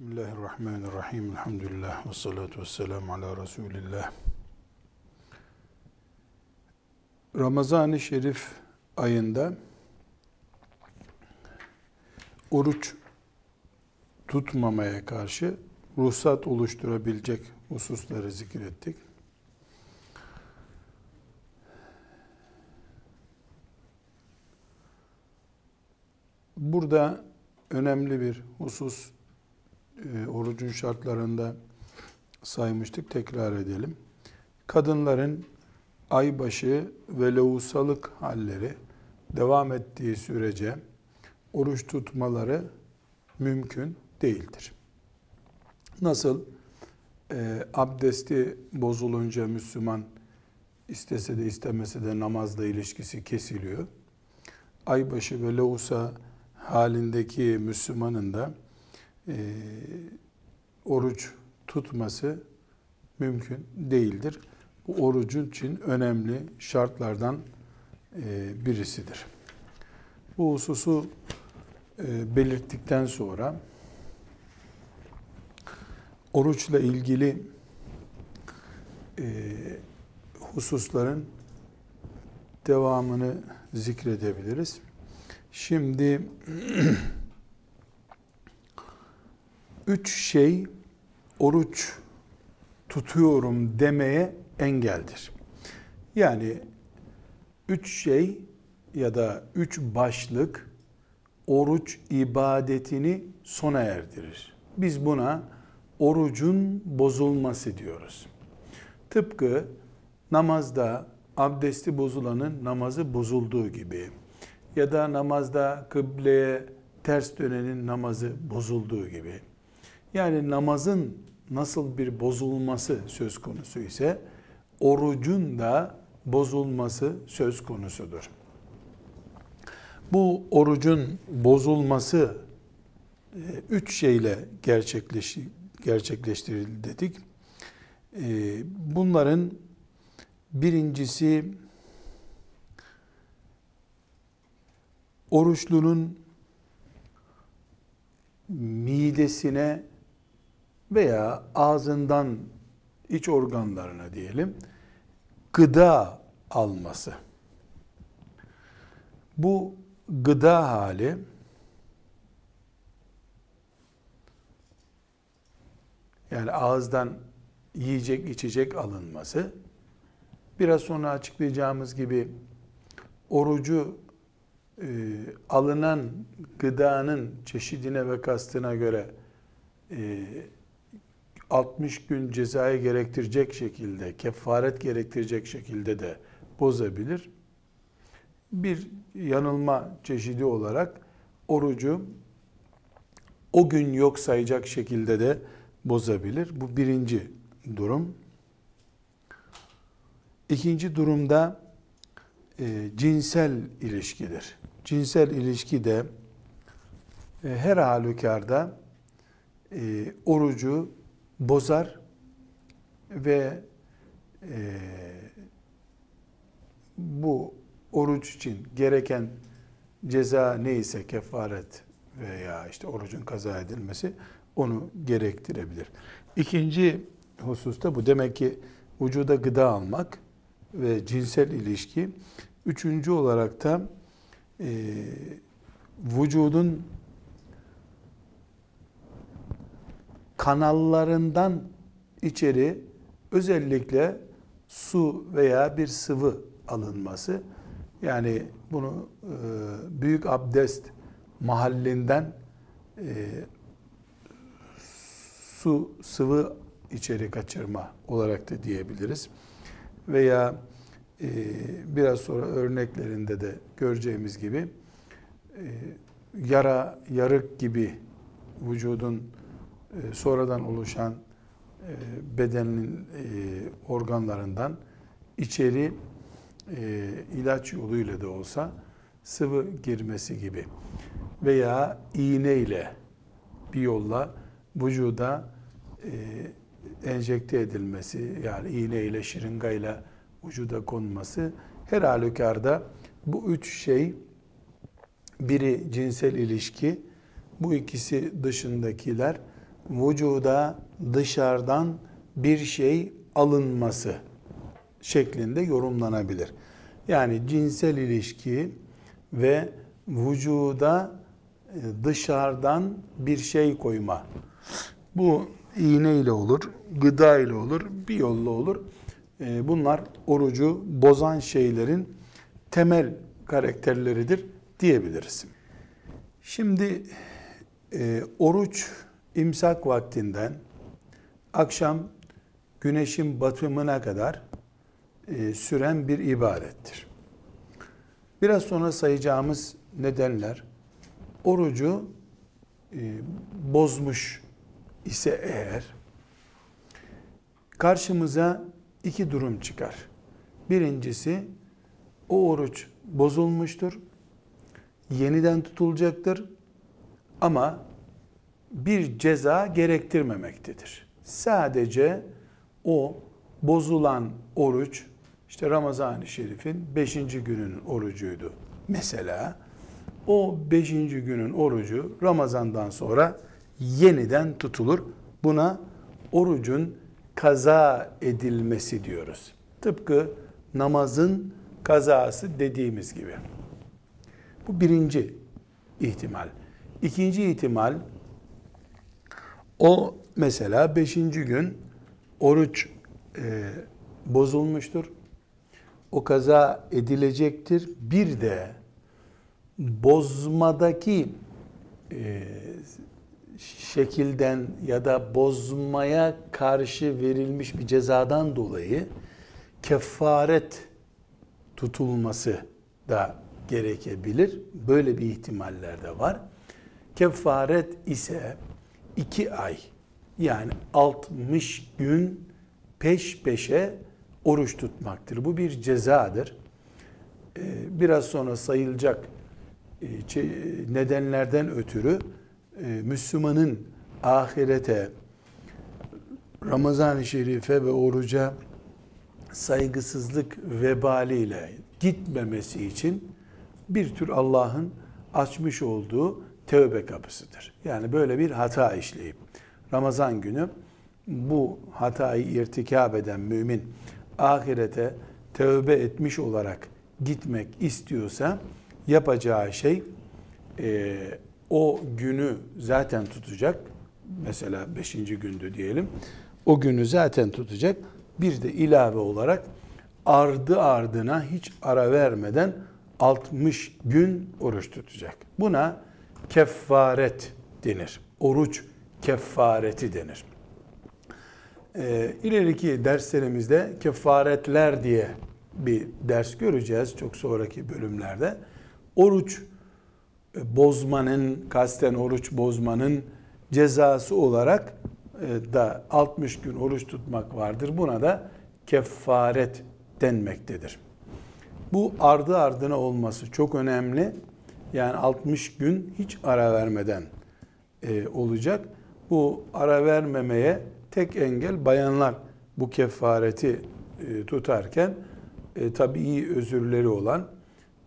Bismillahirrahmanirrahim. Elhamdülillah. Ve salatu ve selamu ala Resulillah. Ramazan-ı Şerif ayında oruç tutmamaya karşı ruhsat oluşturabilecek hususları zikrettik. Burada önemli bir husus e, orucun şartlarında saymıştık. Tekrar edelim. Kadınların aybaşı ve levusalık halleri devam ettiği sürece oruç tutmaları mümkün değildir. Nasıl e, abdesti bozulunca Müslüman istese de istemese de namazla ilişkisi kesiliyor. Aybaşı ve levusa halindeki Müslümanın da e, oruç tutması mümkün değildir. Bu orucun için önemli şartlardan e, birisidir. Bu hususu e, belirttikten sonra oruçla ilgili e, hususların devamını zikredebiliriz. Şimdi üç şey oruç tutuyorum demeye engeldir. Yani üç şey ya da üç başlık oruç ibadetini sona erdirir. Biz buna orucun bozulması diyoruz. Tıpkı namazda abdesti bozulanın namazı bozulduğu gibi ya da namazda kıbleye ters dönenin namazı bozulduğu gibi. Yani namazın nasıl bir bozulması söz konusu ise orucun da bozulması söz konusudur. Bu orucun bozulması e, üç şeyle gerçekleş, gerçekleştirildi dedik. E, bunların birincisi oruçlunun midesine veya ağzından iç organlarına diyelim gıda alması. Bu gıda hali yani ağızdan yiyecek içecek alınması biraz sonra açıklayacağımız gibi orucu e, alınan gıdanın çeşidine ve kastına göre e, 60 gün cezayı gerektirecek şekilde, kefaret gerektirecek şekilde de bozabilir. Bir yanılma çeşidi olarak orucu o gün yok sayacak şekilde de bozabilir. Bu birinci durum. İkinci durumda e, cinsel ilişkidir. Cinsel ilişki de e, her halükarda e, orucu bozar ve e, bu oruç için gereken ceza neyse kefaret veya işte orucun kaza edilmesi onu gerektirebilir. İkinci hususta bu demek ki vücuda gıda almak ve cinsel ilişki. Üçüncü olarak da e, vücudun kanallarından içeri özellikle su veya bir sıvı alınması. Yani bunu e, büyük abdest mahallinden e, su sıvı içeri kaçırma olarak da diyebiliriz. Veya e, biraz sonra örneklerinde de göreceğimiz gibi e, yara, yarık gibi vücudun e, sonradan oluşan e, bedenin e, organlarından içeri ilaç yoluyla da olsa sıvı girmesi gibi veya iğne ile bir yolla vücuda enjekte edilmesi yani iğne ile şırınga ile vücuda konması her halükarda bu üç şey biri cinsel ilişki bu ikisi dışındakiler vücuda dışarıdan bir şey alınması şeklinde yorumlanabilir. Yani cinsel ilişki ve vücuda e, dışarıdan bir şey koyma. Bu iğne ile olur, gıda ile olur, bir yolla olur. E, bunlar orucu bozan şeylerin temel karakterleridir diyebiliriz. Şimdi e, oruç imsak vaktinden akşam güneşin batımına kadar e, süren bir ibadettir. Biraz sonra sayacağımız nedenler orucu e, bozmuş ise eğer karşımıza iki durum çıkar. Birincisi o oruç bozulmuştur. Yeniden tutulacaktır. Ama bir ceza gerektirmemektedir. Sadece o bozulan oruç işte Ramazan-ı Şerif'in 5. günün orucuydu mesela. O 5. günün orucu Ramazan'dan sonra yeniden tutulur. Buna orucun kaza edilmesi diyoruz. Tıpkı namazın kazası dediğimiz gibi. Bu birinci ihtimal. İkinci ihtimal o mesela beşinci gün oruç e, bozulmuştur. O kaza edilecektir. Bir de bozmadaki e, şekilden ya da bozmaya karşı verilmiş bir cezadan dolayı kefaret tutulması da gerekebilir. Böyle bir ihtimaller de var. Kefaret ise iki ay yani 60 gün peş peşe oruç tutmaktır. Bu bir cezadır. Ee, biraz sonra sayılacak e, nedenlerden ötürü e, Müslümanın ahirete, Ramazan-ı Şerif'e ve oruca saygısızlık vebaliyle gitmemesi için bir tür Allah'ın açmış olduğu tövbe kapısıdır. Yani böyle bir hata işleyip Ramazan günü bu hatayı irtikab eden mümin ahirete tövbe etmiş olarak gitmek istiyorsa yapacağı şey e, o günü zaten tutacak. Mesela beşinci gündü diyelim. O günü zaten tutacak. Bir de ilave olarak ardı ardına hiç ara vermeden 60 gün oruç tutacak. Buna kefaret denir. Oruç kefareti denir. Ee, ileriki derslerimizde kefaretler diye bir ders göreceğiz çok sonraki bölümlerde. Oruç e, bozmanın, kasten oruç bozmanın cezası olarak e, da 60 gün oruç tutmak vardır. Buna da kefaret denmektedir. Bu ardı ardına olması çok önemli. Yani 60 gün hiç ara vermeden e, olacak. Bu ara vermemeye tek engel bayanlar bu kefareti e, tutarken e, tabii özürleri olan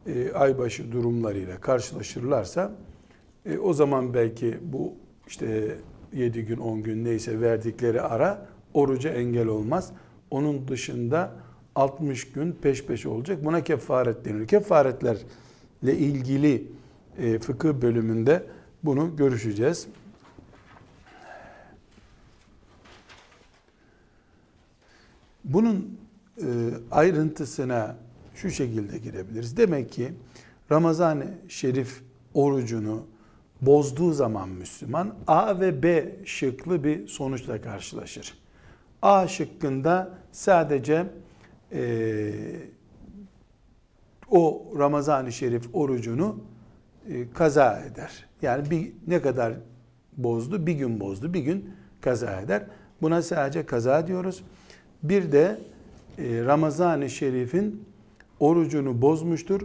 e, aybaşı durumlarıyla karşılaşırlarsa e, o zaman belki bu işte 7 gün 10 gün neyse verdikleri ara oruca engel olmaz. Onun dışında 60 gün peş peşe olacak. Buna kefaret denir. Kefaretlerle ilgili e, fıkıh bölümünde bunu görüşeceğiz. Bunun e, ayrıntısına şu şekilde girebiliriz. Demek ki Ramazan-ı Şerif orucunu bozduğu zaman Müslüman A ve B şıklı bir sonuçla karşılaşır. A şıkkında sadece e, o Ramazan-ı Şerif orucunu e, kaza eder. Yani bir ne kadar bozdu? Bir gün bozdu, bir gün kaza eder. Buna sadece kaza diyoruz. Bir de e, Ramazan-ı Şerif'in orucunu bozmuştur.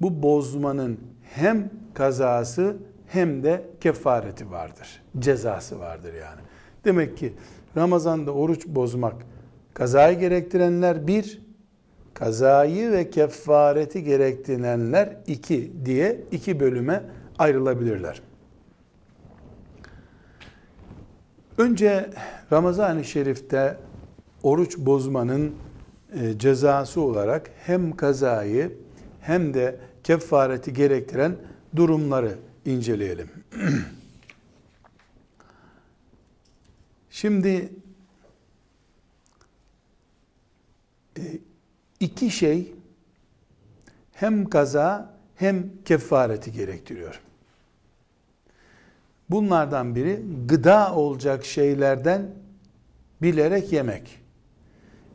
Bu bozmanın hem kazası hem de kefareti vardır. Cezası vardır yani. Demek ki Ramazan'da oruç bozmak kazayı gerektirenler bir, kazayı ve kefareti gerektirenler iki diye iki bölüme ayrılabilirler. Önce Ramazan-ı Şerif'te oruç bozmanın e, cezası olarak hem kazayı hem de kefareti gerektiren durumları inceleyelim. Şimdi e, iki şey hem kaza hem kefareti gerektiriyor. Bunlardan biri gıda olacak şeylerden bilerek yemek.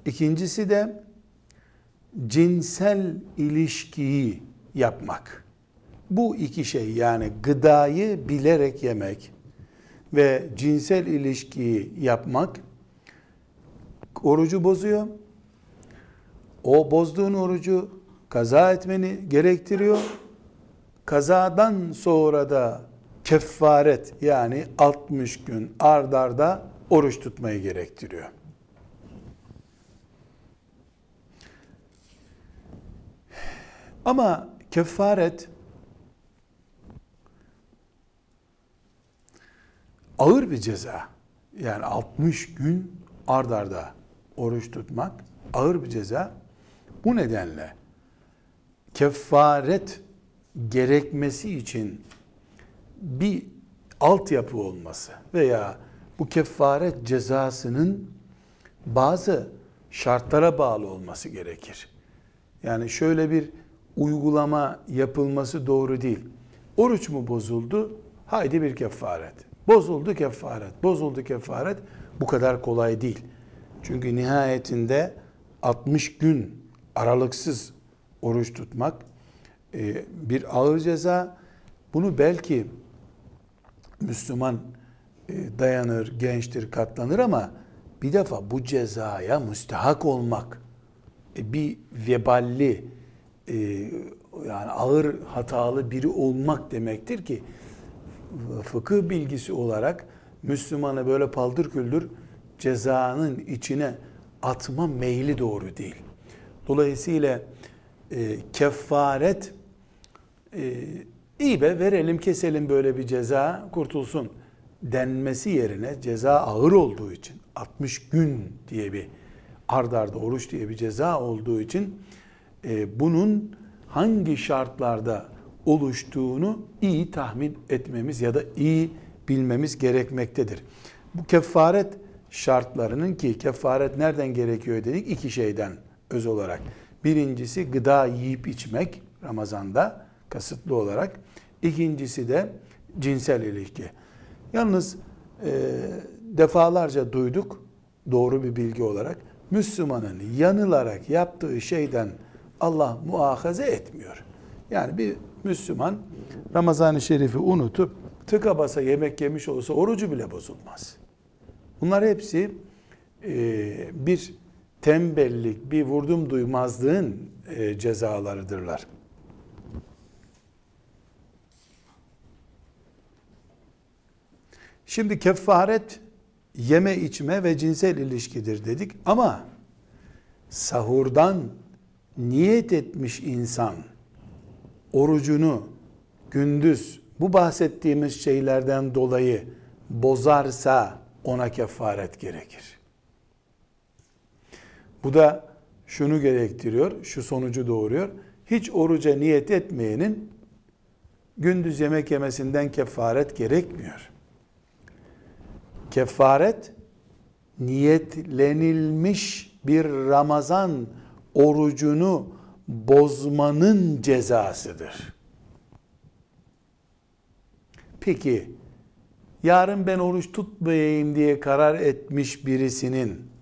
İkincisi de cinsel ilişkiyi yapmak. Bu iki şey yani gıdayı bilerek yemek ve cinsel ilişkiyi yapmak orucu bozuyor. O bozduğun orucu kaza etmeni gerektiriyor. Kazadan sonra da kefaret yani 60 gün ardarda oruç tutmayı gerektiriyor. Ama kefaret ağır bir ceza. Yani 60 gün ardarda oruç tutmak ağır bir ceza. Bu nedenle kefaret gerekmesi için bir altyapı olması veya bu kefaret cezasının bazı şartlara bağlı olması gerekir. Yani şöyle bir uygulama yapılması doğru değil. Oruç mu bozuldu? Haydi bir kefaret. Bozuldu kefaret. Bozuldu kefaret. Bu kadar kolay değil. Çünkü nihayetinde 60 gün aralıksız oruç tutmak e, bir ağır ceza. Bunu belki Müslüman e, dayanır, gençtir, katlanır ama bir defa bu cezaya müstehak olmak e, bir veballi yani ağır hatalı biri olmak demektir ki fıkıh bilgisi olarak Müslümanı böyle paldır küldür cezanın içine atma meyli doğru değil. Dolayısıyla e, kefaret e, iyi be verelim keselim böyle bir ceza kurtulsun denmesi yerine ceza ağır olduğu için 60 gün diye bir ardarda oruç diye bir ceza olduğu için e, bunun hangi şartlarda oluştuğunu iyi tahmin etmemiz ya da iyi bilmemiz gerekmektedir. Bu kefaret şartlarının ki kefaret nereden gerekiyor dedik? iki şeyden öz olarak. Birincisi gıda yiyip içmek Ramazan'da kasıtlı olarak. İkincisi de cinsel ilişki. Yalnız e, defalarca duyduk doğru bir bilgi olarak Müslümanın yanılarak yaptığı şeyden Allah muahaze etmiyor. Yani bir Müslüman Ramazan-ı Şerif'i unutup tıka basa yemek yemiş olsa orucu bile bozulmaz. Bunlar hepsi e, bir tembellik, bir vurdum duymazlığın e, cezalarıdırlar. Şimdi kefaret yeme içme ve cinsel ilişkidir dedik ama sahurdan niyet etmiş insan orucunu gündüz bu bahsettiğimiz şeylerden dolayı bozarsa ona kefaret gerekir. Bu da şunu gerektiriyor, şu sonucu doğuruyor. Hiç oruca niyet etmeyenin gündüz yemek yemesinden kefaret gerekmiyor. Kefaret niyetlenilmiş bir Ramazan orucunu bozmanın cezasıdır. Peki yarın ben oruç tutmayayım diye karar etmiş birisinin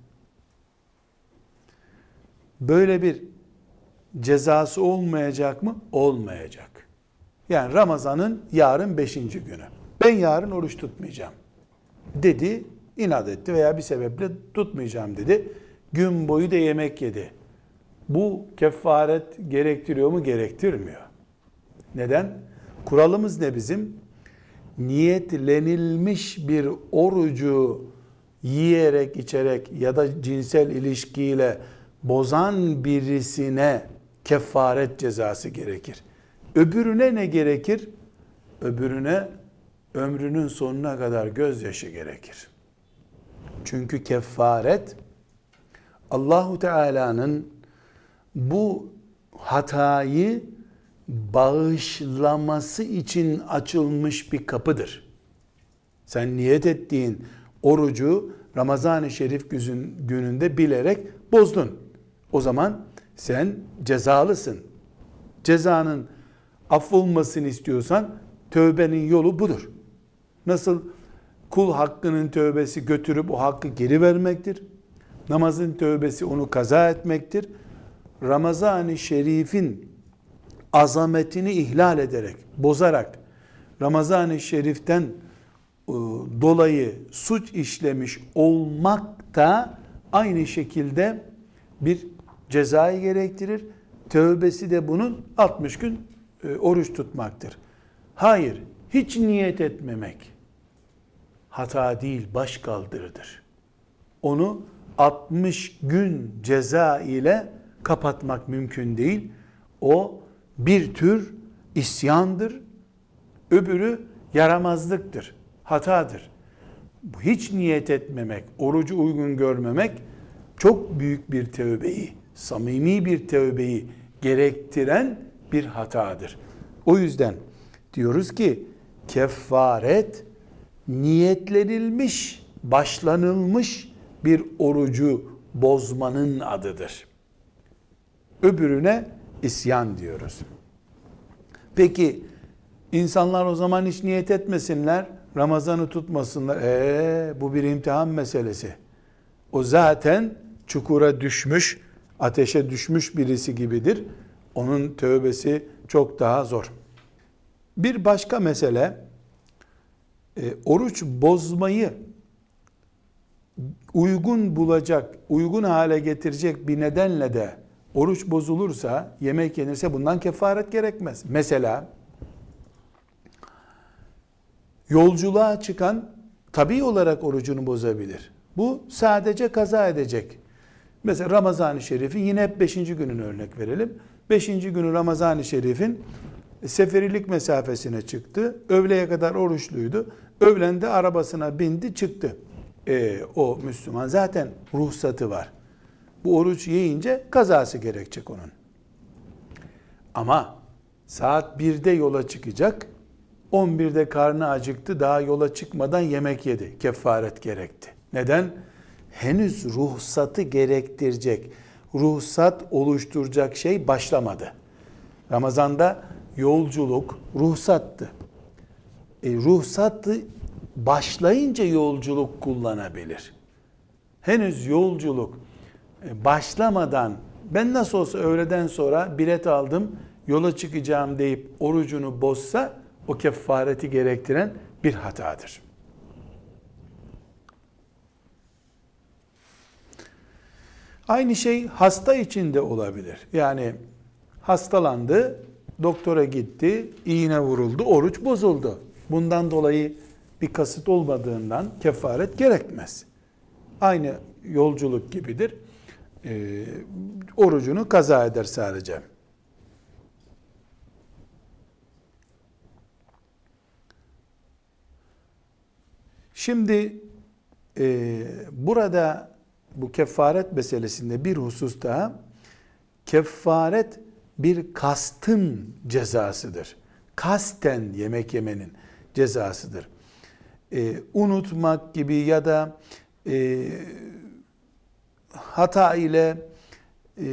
böyle bir cezası olmayacak mı? Olmayacak. Yani Ramazan'ın yarın beşinci günü. Ben yarın oruç tutmayacağım dedi, inat etti veya bir sebeple tutmayacağım dedi. Gün boyu da yemek yedi. Bu kefaret gerektiriyor mu? Gerektirmiyor. Neden? Kuralımız ne bizim? Niyetlenilmiş bir orucu yiyerek, içerek ya da cinsel ilişkiyle bozan birisine kefaret cezası gerekir. Öbürüne ne gerekir? Öbürüne ömrünün sonuna kadar gözyaşı gerekir. Çünkü kefaret Allahu Teala'nın bu hatayı bağışlaması için açılmış bir kapıdır. Sen niyet ettiğin orucu Ramazan-ı Şerif gününde bilerek bozdun. O zaman sen cezalısın. Cezanın affolmasını istiyorsan tövbenin yolu budur. Nasıl kul hakkının tövbesi götürüp o hakkı geri vermektir. Namazın tövbesi onu kaza etmektir. Ramazan-ı Şerif'in azametini ihlal ederek, bozarak Ramazan-ı Şerif'ten e, dolayı suç işlemiş olmak da aynı şekilde bir cezayı gerektirir. Tövbesi de bunun 60 gün e, oruç tutmaktır. Hayır, hiç niyet etmemek hata değil, baş kaldırıdır. Onu 60 gün ceza ile kapatmak mümkün değil. O bir tür isyandır. Öbürü yaramazlıktır, hatadır. Hiç niyet etmemek, orucu uygun görmemek çok büyük bir tövbeyi, samimi bir tövbeyi gerektiren bir hatadır. O yüzden diyoruz ki kefaret niyetlenilmiş, başlanılmış bir orucu bozmanın adıdır. Öbürüne isyan diyoruz. Peki insanlar o zaman hiç niyet etmesinler, Ramazan'ı tutmasınlar. Ee, bu bir imtihan meselesi. O zaten çukura düşmüş, ateşe düşmüş birisi gibidir. Onun tövbesi çok daha zor. Bir başka mesele, e, oruç bozmayı uygun bulacak, uygun hale getirecek bir nedenle de oruç bozulursa, yemek yenirse bundan kefaret gerekmez. Mesela yolculuğa çıkan tabi olarak orucunu bozabilir. Bu sadece kaza edecek. Mesela Ramazan-ı Şerif'in yine hep 5. gününü örnek verelim. 5. günü Ramazan-ı Şerif'in seferilik mesafesine çıktı. Öğleye kadar oruçluydu. Öğlende arabasına bindi çıktı. E, o Müslüman zaten ruhsatı var. Bu oruç yiyince kazası gerekecek onun. Ama saat 1'de yola çıkacak. 11'de karnı acıktı. Daha yola çıkmadan yemek yedi. Kefaret gerekti. Neden? Henüz ruhsatı gerektirecek, ruhsat oluşturacak şey başlamadı. Ramazanda yolculuk ruhsattı. E, ruhsatı başlayınca yolculuk kullanabilir. Henüz yolculuk e, başlamadan ben nasıl olsa öğleden sonra bilet aldım yola çıkacağım deyip orucunu bozsa o kefareti gerektiren bir hatadır. Aynı şey hasta için de olabilir. Yani hastalandı, doktora gitti, iğne vuruldu, oruç bozuldu. Bundan dolayı bir kasıt olmadığından kefaret gerekmez. Aynı yolculuk gibidir. E, orucunu kaza eder sadece. Şimdi e, burada bu kefaret meselesinde bir husus daha kefaret bir kastın cezasıdır. Kasten yemek yemenin cezasıdır. Ee, unutmak gibi ya da e, hata ile e,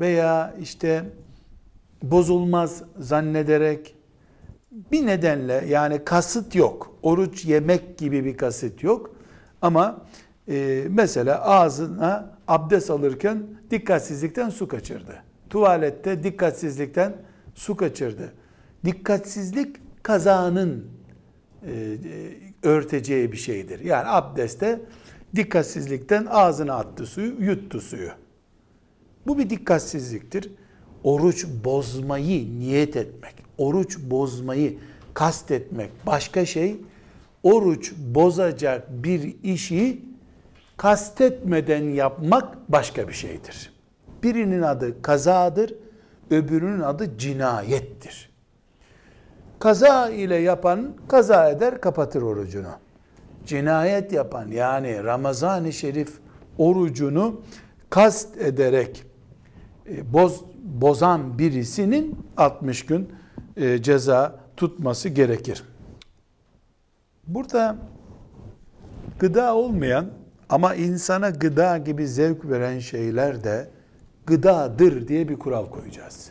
veya işte bozulmaz zannederek bir nedenle yani kasıt yok. Oruç yemek gibi bir kasıt yok. Ama e, mesela ağzına abdest alırken dikkatsizlikten su kaçırdı. Tuvalette dikkatsizlikten su kaçırdı. Dikkatsizlik kazanın e, e, örteceği bir şeydir. Yani abdeste dikkatsizlikten ağzına attı suyu, yuttu suyu. Bu bir dikkatsizliktir. Oruç bozmayı niyet etmek, oruç bozmayı kastetmek başka şey. Oruç bozacak bir işi kastetmeden yapmak başka bir şeydir. Birinin adı kazadır, öbürünün adı cinayettir. Kaza ile yapan kaza eder, kapatır orucunu. cinayet yapan yani Ramazan-ı Şerif orucunu kast ederek e, boz, bozan birisinin 60 gün e, ceza tutması gerekir. Burada gıda olmayan ama insana gıda gibi zevk veren şeyler de gıdadır diye bir kural koyacağız.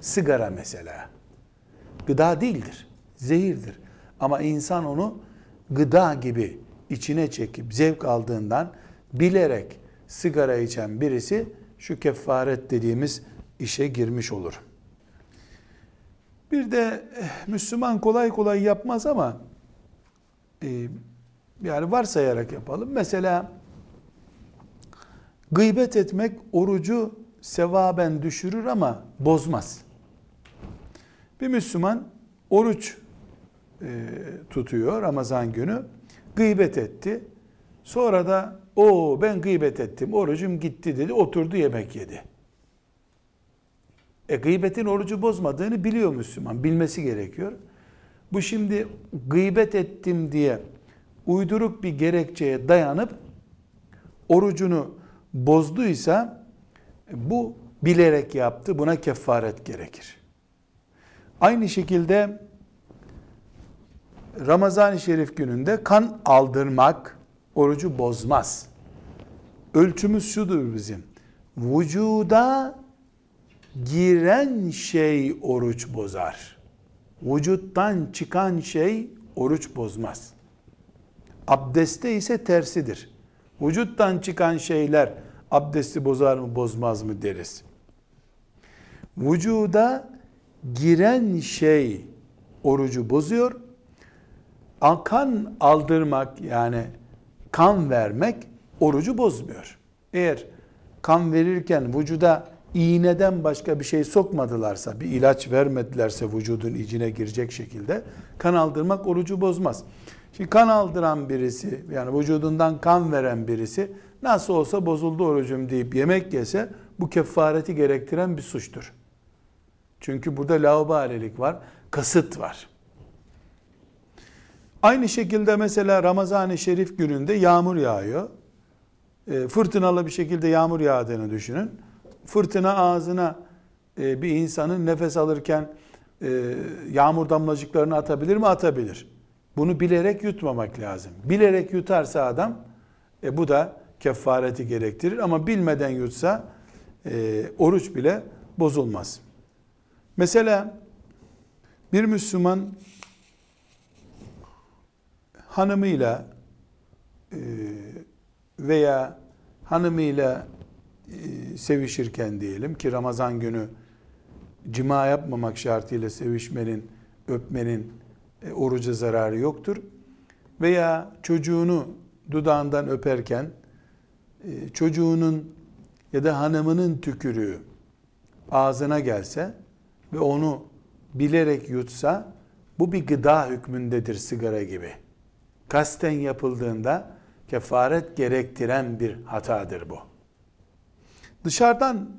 Sigara mesela. Gıda değildir. Zehirdir. Ama insan onu gıda gibi içine çekip zevk aldığından bilerek sigara içen birisi şu kefaret dediğimiz işe girmiş olur. Bir de eh, Müslüman kolay kolay yapmaz ama e, yani varsayarak yapalım. Mesela gıybet etmek orucu sevaben düşürür ama bozmaz. Bir Müslüman oruç e, tutuyor Ramazan günü. Gıybet etti. Sonra da o ben gıybet ettim, orucum gitti dedi, oturdu yemek yedi. E gıybetin orucu bozmadığını biliyor Müslüman, bilmesi gerekiyor. Bu şimdi gıybet ettim diye uyduruk bir gerekçeye dayanıp orucunu bozduysa bu bilerek yaptı, buna kefaret gerekir. Aynı şekilde Ramazan-ı Şerif gününde kan aldırmak orucu bozmaz. Ölçümüz şudur bizim. Vücuda giren şey oruç bozar. Vücuttan çıkan şey oruç bozmaz. Abdeste ise tersidir. Vücuttan çıkan şeyler abdesti bozar mı bozmaz mı deriz. Vücuda giren şey orucu bozuyor. Kan aldırmak yani kan vermek orucu bozmuyor. Eğer kan verirken vücuda iğneden başka bir şey sokmadılarsa, bir ilaç vermedilerse vücudun içine girecek şekilde kan aldırmak orucu bozmaz. Şimdi kan aldıran birisi yani vücudundan kan veren birisi nasıl olsa bozuldu orucum deyip yemek yese bu kefareti gerektiren bir suçtur. Çünkü burada laubalilik var, kasıt var. Aynı şekilde mesela Ramazan-ı Şerif gününde yağmur yağıyor. E, fırtınalı bir şekilde yağmur yağdığını düşünün. Fırtına ağzına e, bir insanın nefes alırken e, yağmur damlacıklarını atabilir mi? Atabilir. Bunu bilerek yutmamak lazım. Bilerek yutarsa adam e, bu da kefareti gerektirir ama bilmeden yutsa e, oruç bile bozulmaz. Mesela bir Müslüman hanımıyla e, veya hanımıyla e, sevişirken diyelim ki Ramazan günü cima yapmamak şartıyla sevişmenin, öpmenin e, oruca zararı yoktur. Veya çocuğunu dudağından öperken çocuğunun ya da hanımının tükürüğü ağzına gelse ve onu bilerek yutsa bu bir gıda hükmündedir sigara gibi kasten yapıldığında kefaret gerektiren bir hatadır bu. Dışarıdan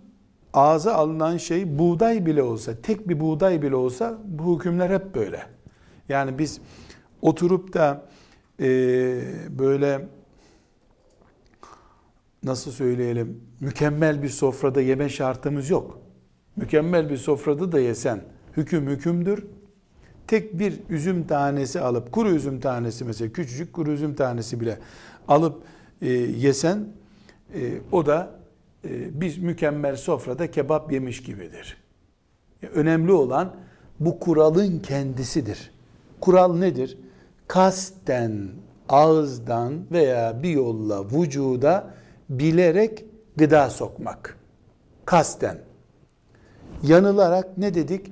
ağza alınan şey buğday bile olsa, tek bir buğday bile olsa bu hükümler hep böyle. Yani biz oturup da e, böyle nasıl söyleyelim mükemmel bir sofrada yeme şartımız yok. Mükemmel bir sofrada da yesen hüküm hükümdür tek bir üzüm tanesi alıp kuru üzüm tanesi mesela küçücük kuru üzüm tanesi bile alıp e, yesen e, o da e, biz mükemmel sofrada kebap yemiş gibidir. Önemli olan bu kuralın kendisidir. Kural nedir? Kasten ağızdan veya bir yolla vücuda bilerek gıda sokmak. Kasten. Yanılarak ne dedik?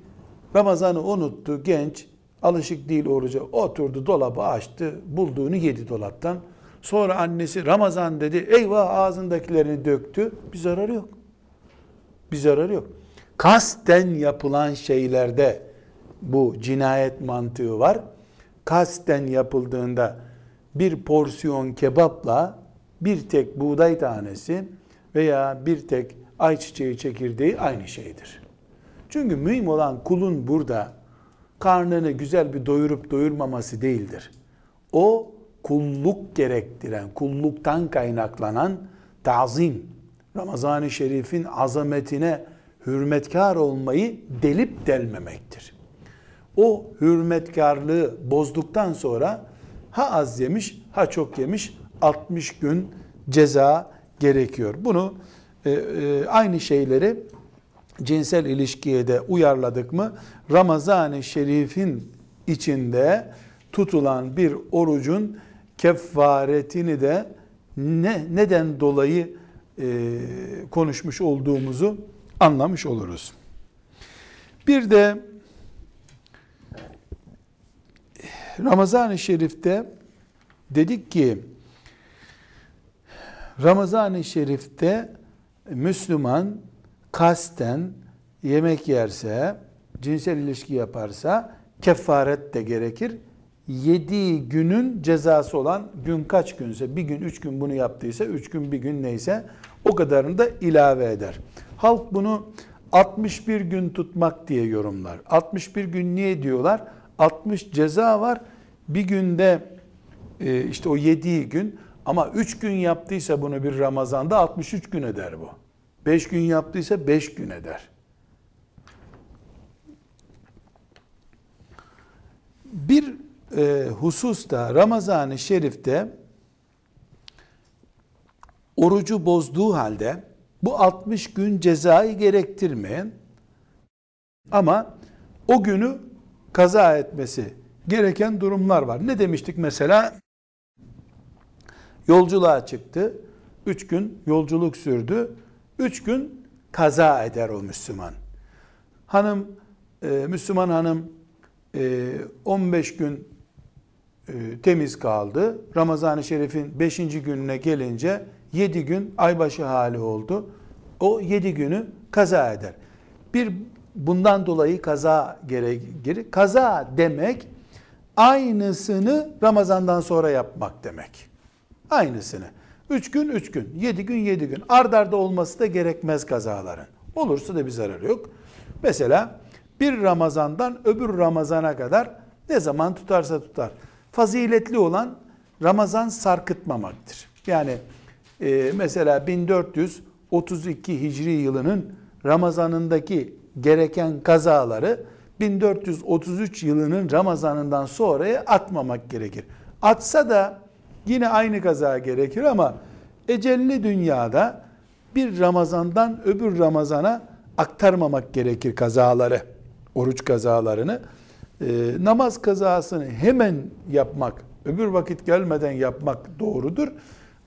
Ramazan'ı unuttu genç, alışık değil oruca. Oturdu dolabı açtı, bulduğunu yedi dolaptan. Sonra annesi Ramazan dedi, eyvah ağzındakilerini döktü. Bir zararı yok. Bir zararı yok. Kasten yapılan şeylerde bu cinayet mantığı var. Kasten yapıldığında bir porsiyon kebapla bir tek buğday tanesi veya bir tek ayçiçeği çekirdeği aynı şeydir. Çünkü mühim olan kulun burada karnını güzel bir doyurup doyurmaması değildir. O kulluk gerektiren, kulluktan kaynaklanan tazim, Ramazan-ı Şerif'in azametine hürmetkar olmayı delip delmemektir. O hürmetkarlığı bozduktan sonra ha az yemiş ha çok yemiş 60 gün ceza gerekiyor. Bunu e, e, aynı şeyleri cinsel ilişkiye de uyarladık mı Ramazan-ı Şerif'in içinde tutulan bir orucun kefaretini de ne neden dolayı e, konuşmuş olduğumuzu anlamış oluruz. Bir de Ramazan-ı Şerif'te dedik ki Ramazan-ı Şerif'te Müslüman kasten yemek yerse, cinsel ilişki yaparsa kefaret de gerekir. Yediği günün cezası olan gün kaç günse, bir gün, üç gün bunu yaptıysa, üç gün, bir gün neyse o kadarını da ilave eder. Halk bunu 61 gün tutmak diye yorumlar. 61 gün niye diyorlar? 60 ceza var. Bir günde e, işte o yediği gün ama 3 gün yaptıysa bunu bir Ramazan'da 63 gün eder bu. 5 gün yaptıysa 5 gün eder. Bir e, hususta Ramazan-ı Şerif'te orucu bozduğu halde bu 60 gün cezayı gerektirmeyen ama o günü kaza etmesi gereken durumlar var. Ne demiştik mesela? Yolculuğa çıktı. Üç gün yolculuk sürdü. Üç gün kaza eder o Müslüman. Hanım, e, Müslüman hanım e, 15 gün e, temiz kaldı. Ramazan-ı Şerif'in 5. gününe gelince 7 gün aybaşı hali oldu. O 7 günü kaza eder. Bir bundan dolayı kaza gerekir. Kaza demek aynısını Ramazan'dan sonra yapmak demek. Aynısını. 3 gün 3 gün, 7 gün 7 gün. Ard arda olması da gerekmez kazaların. Olursa da bir zararı yok. Mesela bir Ramazan'dan öbür Ramazan'a kadar ne zaman tutarsa tutar. Faziletli olan Ramazan sarkıtmamaktır. Yani e, mesela 1432 Hicri yılının Ramazanındaki gereken kazaları 1433 yılının Ramazanından sonraya atmamak gerekir. Atsa da yine aynı kaza gerekir ama ecelli dünyada bir Ramazandan öbür Ramazana aktarmamak gerekir kazaları, oruç kazalarını. Ee, namaz kazasını hemen yapmak, öbür vakit gelmeden yapmak doğrudur.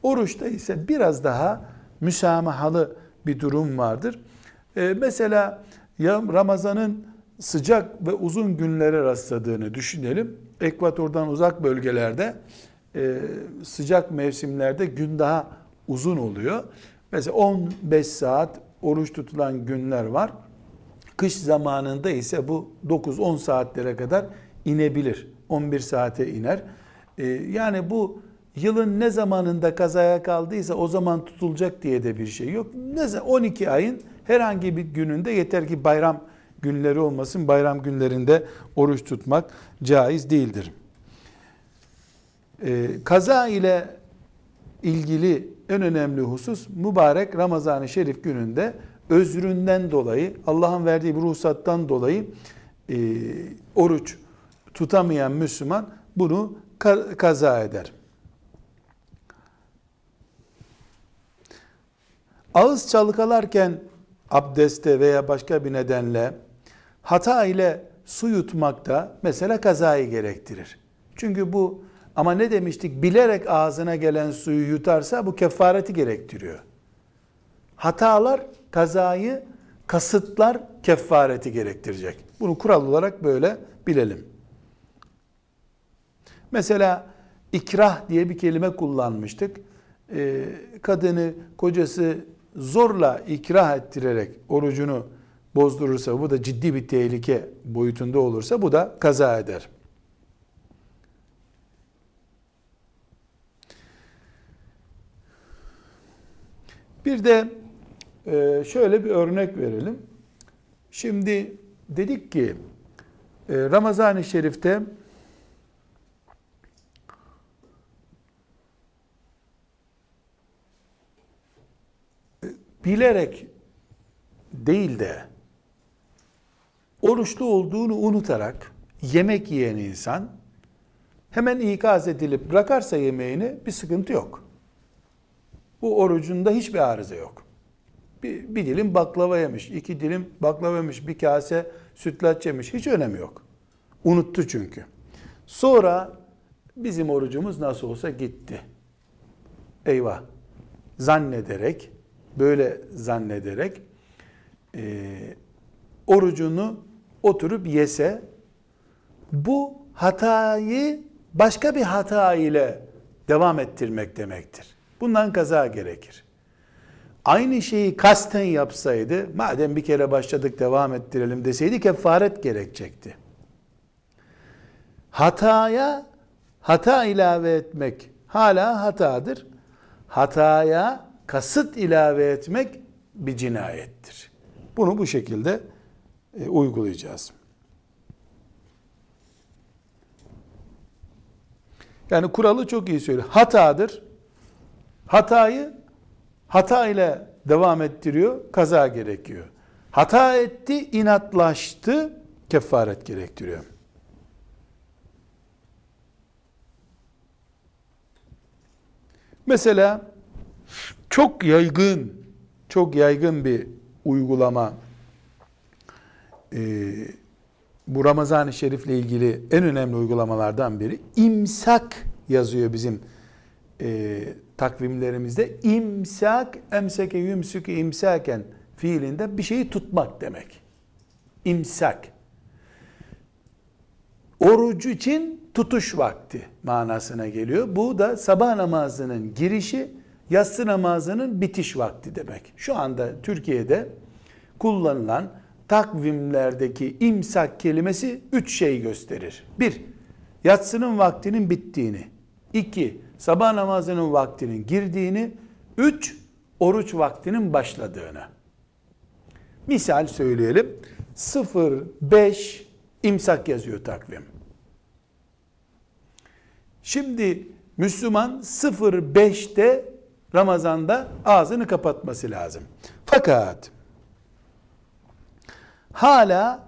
Oruçta ise biraz daha müsamahalı bir durum vardır. Ee, mesela Ramazan'ın sıcak ve uzun günlere rastladığını düşünelim. Ekvatordan uzak bölgelerde e, sıcak mevsimlerde gün daha uzun oluyor. Mesela 15 saat oruç tutulan günler var. Kış zamanında ise bu 9-10 saatlere kadar inebilir. 11 saate iner. E, yani bu yılın ne zamanında kazaya kaldıysa o zaman tutulacak diye de bir şey yok. Ne 12 ayın herhangi bir gününde yeter ki bayram günleri olmasın. Bayram günlerinde oruç tutmak caiz değildir. Ee, kaza ile ilgili en önemli husus mübarek Ramazan-ı Şerif gününde özründen dolayı Allah'ın verdiği bir ruhsattan dolayı e, oruç tutamayan Müslüman bunu kaza eder. Ağız çalkalarken abdeste veya başka bir nedenle hata ile su yutmak da mesela kazayı gerektirir. Çünkü bu ama ne demiştik? Bilerek ağzına gelen suyu yutarsa bu kefareti gerektiriyor. Hatalar kazayı, kasıtlar kefareti gerektirecek. Bunu kural olarak böyle bilelim. Mesela ikrah diye bir kelime kullanmıştık. Ee, kadını, kocası zorla ikrah ettirerek orucunu bozdurursa, bu da ciddi bir tehlike boyutunda olursa bu da kaza eder. Bir de e, şöyle bir örnek verelim. Şimdi dedik ki e, Ramazan-ı Şerif'te bilerek değil de oruçlu olduğunu unutarak yemek yiyen insan hemen ikaz edilip bırakarsa yemeğini bir sıkıntı yok. Bu orucunda hiçbir arıza yok. Bir, bir dilim baklava yemiş, iki dilim baklava yemiş, bir kase sütlaç yemiş. Hiç önemi yok. Unuttu çünkü. Sonra bizim orucumuz nasıl olsa gitti. Eyvah. Zannederek, böyle zannederek e, orucunu oturup yese bu hatayı başka bir hata ile devam ettirmek demektir. Bundan kaza gerekir. Aynı şeyi kasten yapsaydı, madem bir kere başladık devam ettirelim deseydi kefaret gerekecekti. Hataya hata ilave etmek hala hatadır. Hataya kasıt ilave etmek bir cinayettir. Bunu bu şekilde e, uygulayacağız. Yani kuralı çok iyi söylüyor. Hatadır. Hatayı hata ile devam ettiriyor, kaza gerekiyor. Hata etti, inatlaştı, kefaret gerektiriyor. Mesela çok yaygın, çok yaygın bir uygulama e, bu Ramazan-ı Şerif'le ilgili en önemli uygulamalardan biri imsak yazıyor bizim e, takvimlerimizde. İmsak, emseke yümsükü imsaken fiilinde bir şeyi tutmak demek. İmsak. Orucu için tutuş vakti manasına geliyor. Bu da sabah namazının girişi, yatsı namazının bitiş vakti demek. Şu anda Türkiye'de kullanılan takvimlerdeki imsak kelimesi üç şey gösterir. Bir, yatsının vaktinin bittiğini. İki, sabah namazının vaktinin girdiğini. Üç, oruç vaktinin başladığını. Misal söyleyelim. 05 imsak yazıyor takvim. Şimdi Müslüman 05'te Ramazan'da ağzını kapatması lazım. Fakat hala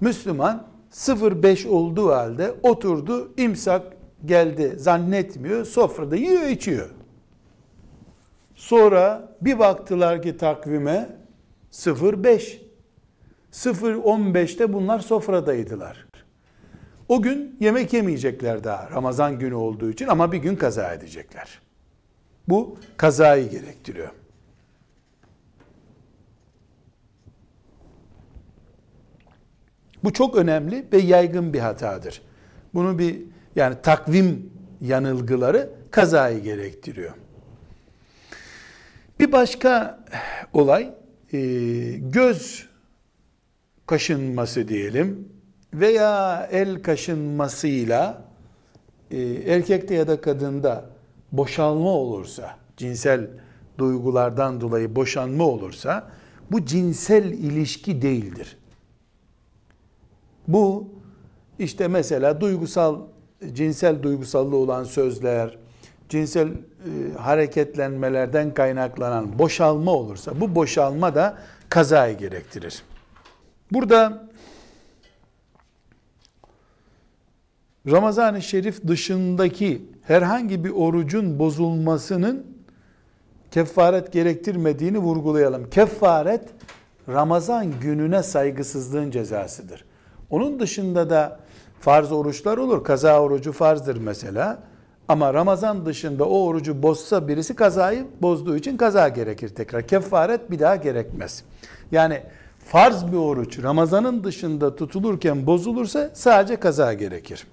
Müslüman 05 olduğu halde oturdu, imsak geldi zannetmiyor, sofrada yiyor içiyor. Sonra bir baktılar ki takvime 05. 0.15'te bunlar sofradaydılar. O gün yemek yemeyecekler daha Ramazan günü olduğu için ama bir gün kaza edecekler. Bu kazayı gerektiriyor. Bu çok önemli ve yaygın bir hatadır. Bunu bir yani takvim yanılgıları kazayı gerektiriyor. Bir başka olay e, göz kaşınması diyelim veya el kaşınmasıyla e, erkekte ya da kadında boşalma olursa, cinsel duygulardan dolayı boşanma olursa bu cinsel ilişki değildir. Bu işte mesela duygusal, cinsel duygusallığı olan sözler, cinsel e, hareketlenmelerden kaynaklanan boşalma olursa bu boşalma da kazayı gerektirir. Burada Ramazan-ı Şerif dışındaki herhangi bir orucun bozulmasının kefaret gerektirmediğini vurgulayalım. Kefaret Ramazan gününe saygısızlığın cezasıdır. Onun dışında da farz oruçlar olur. Kaza orucu farzdır mesela. Ama Ramazan dışında o orucu bozsa birisi kazayı bozduğu için kaza gerekir tekrar. Kefaret bir daha gerekmez. Yani farz bir oruç Ramazanın dışında tutulurken bozulursa sadece kaza gerekir.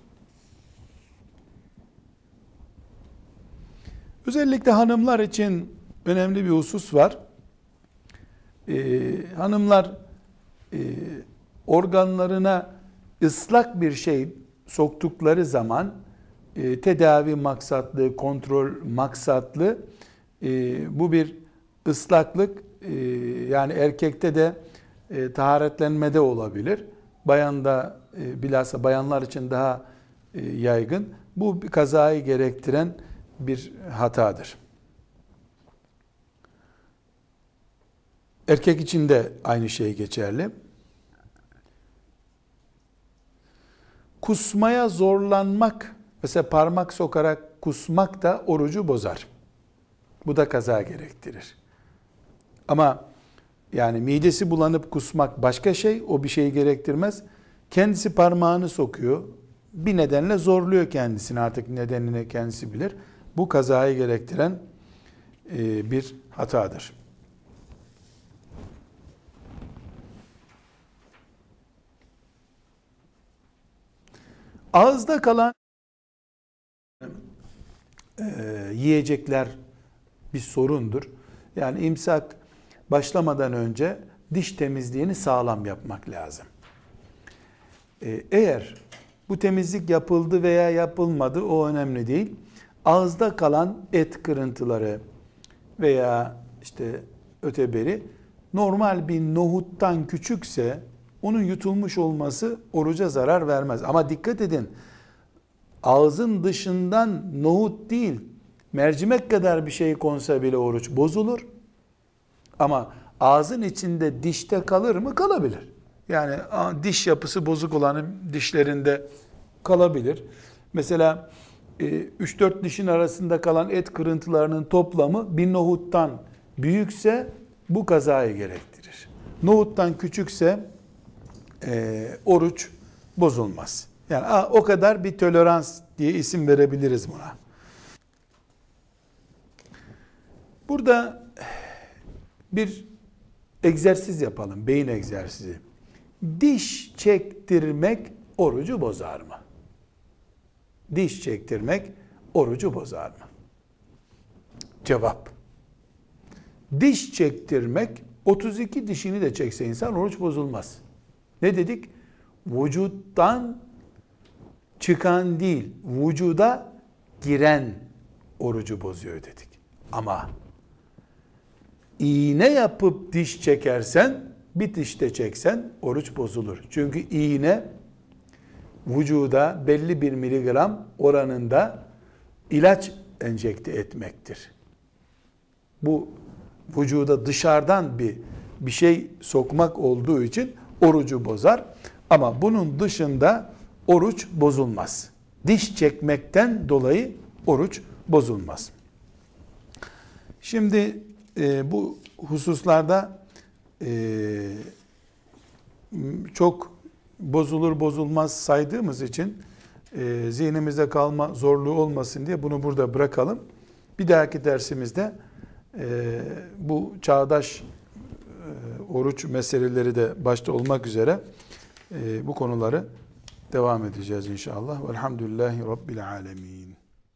Özellikle hanımlar için önemli bir husus var. Ee, hanımlar e, organlarına ıslak bir şey soktukları zaman e, tedavi maksatlı, kontrol maksatlı e, bu bir ıslaklık e, yani erkekte de e, taharetlenmede olabilir. Bayanda e, bilhassa bayanlar için daha e, yaygın. Bu bir kazayı gerektiren bir hatadır. Erkek için de aynı şey geçerli. Kusmaya zorlanmak, mesela parmak sokarak kusmak da orucu bozar. Bu da kaza gerektirir. Ama yani midesi bulanıp kusmak başka şey, o bir şey gerektirmez. Kendisi parmağını sokuyor, bir nedenle zorluyor kendisini artık nedenini kendisi bilir. Bu kazayı gerektiren e, bir hatadır. Ağızda kalan e, yiyecekler bir sorundur. Yani imsak başlamadan önce diş temizliğini sağlam yapmak lazım. E, eğer bu temizlik yapıldı veya yapılmadı o önemli değil. Ağızda kalan et kırıntıları veya işte öteberi normal bir nohuttan küçükse onun yutulmuş olması oruca zarar vermez. Ama dikkat edin ağzın dışından nohut değil mercimek kadar bir şey konsa bile oruç bozulur. Ama ağzın içinde dişte kalır mı? Kalabilir. Yani diş yapısı bozuk olanın dişlerinde kalabilir. Mesela 3-4 e, dişin arasında kalan et kırıntılarının toplamı bir nohuttan büyükse bu kazayı gerektirir. Nohuttan küçükse e, oruç bozulmaz. Yani a, o kadar bir tolerans diye isim verebiliriz buna. Burada bir egzersiz yapalım, beyin egzersizi. Diş çektirmek orucu bozar mı? Diş çektirmek orucu bozar mı? Cevap. Diş çektirmek 32 dişini de çekse insan oruç bozulmaz. Ne dedik? Vücuttan çıkan değil, vücuda giren orucu bozuyor dedik. Ama iğne yapıp diş çekersen, bir diş de çeksen oruç bozulur. Çünkü iğne vücuda belli bir miligram oranında ilaç enjekte etmektir. Bu vücuda dışarıdan bir bir şey sokmak olduğu için orucu bozar. Ama bunun dışında oruç bozulmaz. Diş çekmekten dolayı oruç bozulmaz. Şimdi e, bu hususlarda e, çok bozulur bozulmaz saydığımız için e, zihnimizde kalma zorluğu olmasın diye bunu burada bırakalım. Bir dahaki dersimizde e, bu çağdaş e, oruç meseleleri de başta olmak üzere e, bu konuları devam edeceğiz inşallah. Velhamdülillahi Rabbil Alemin.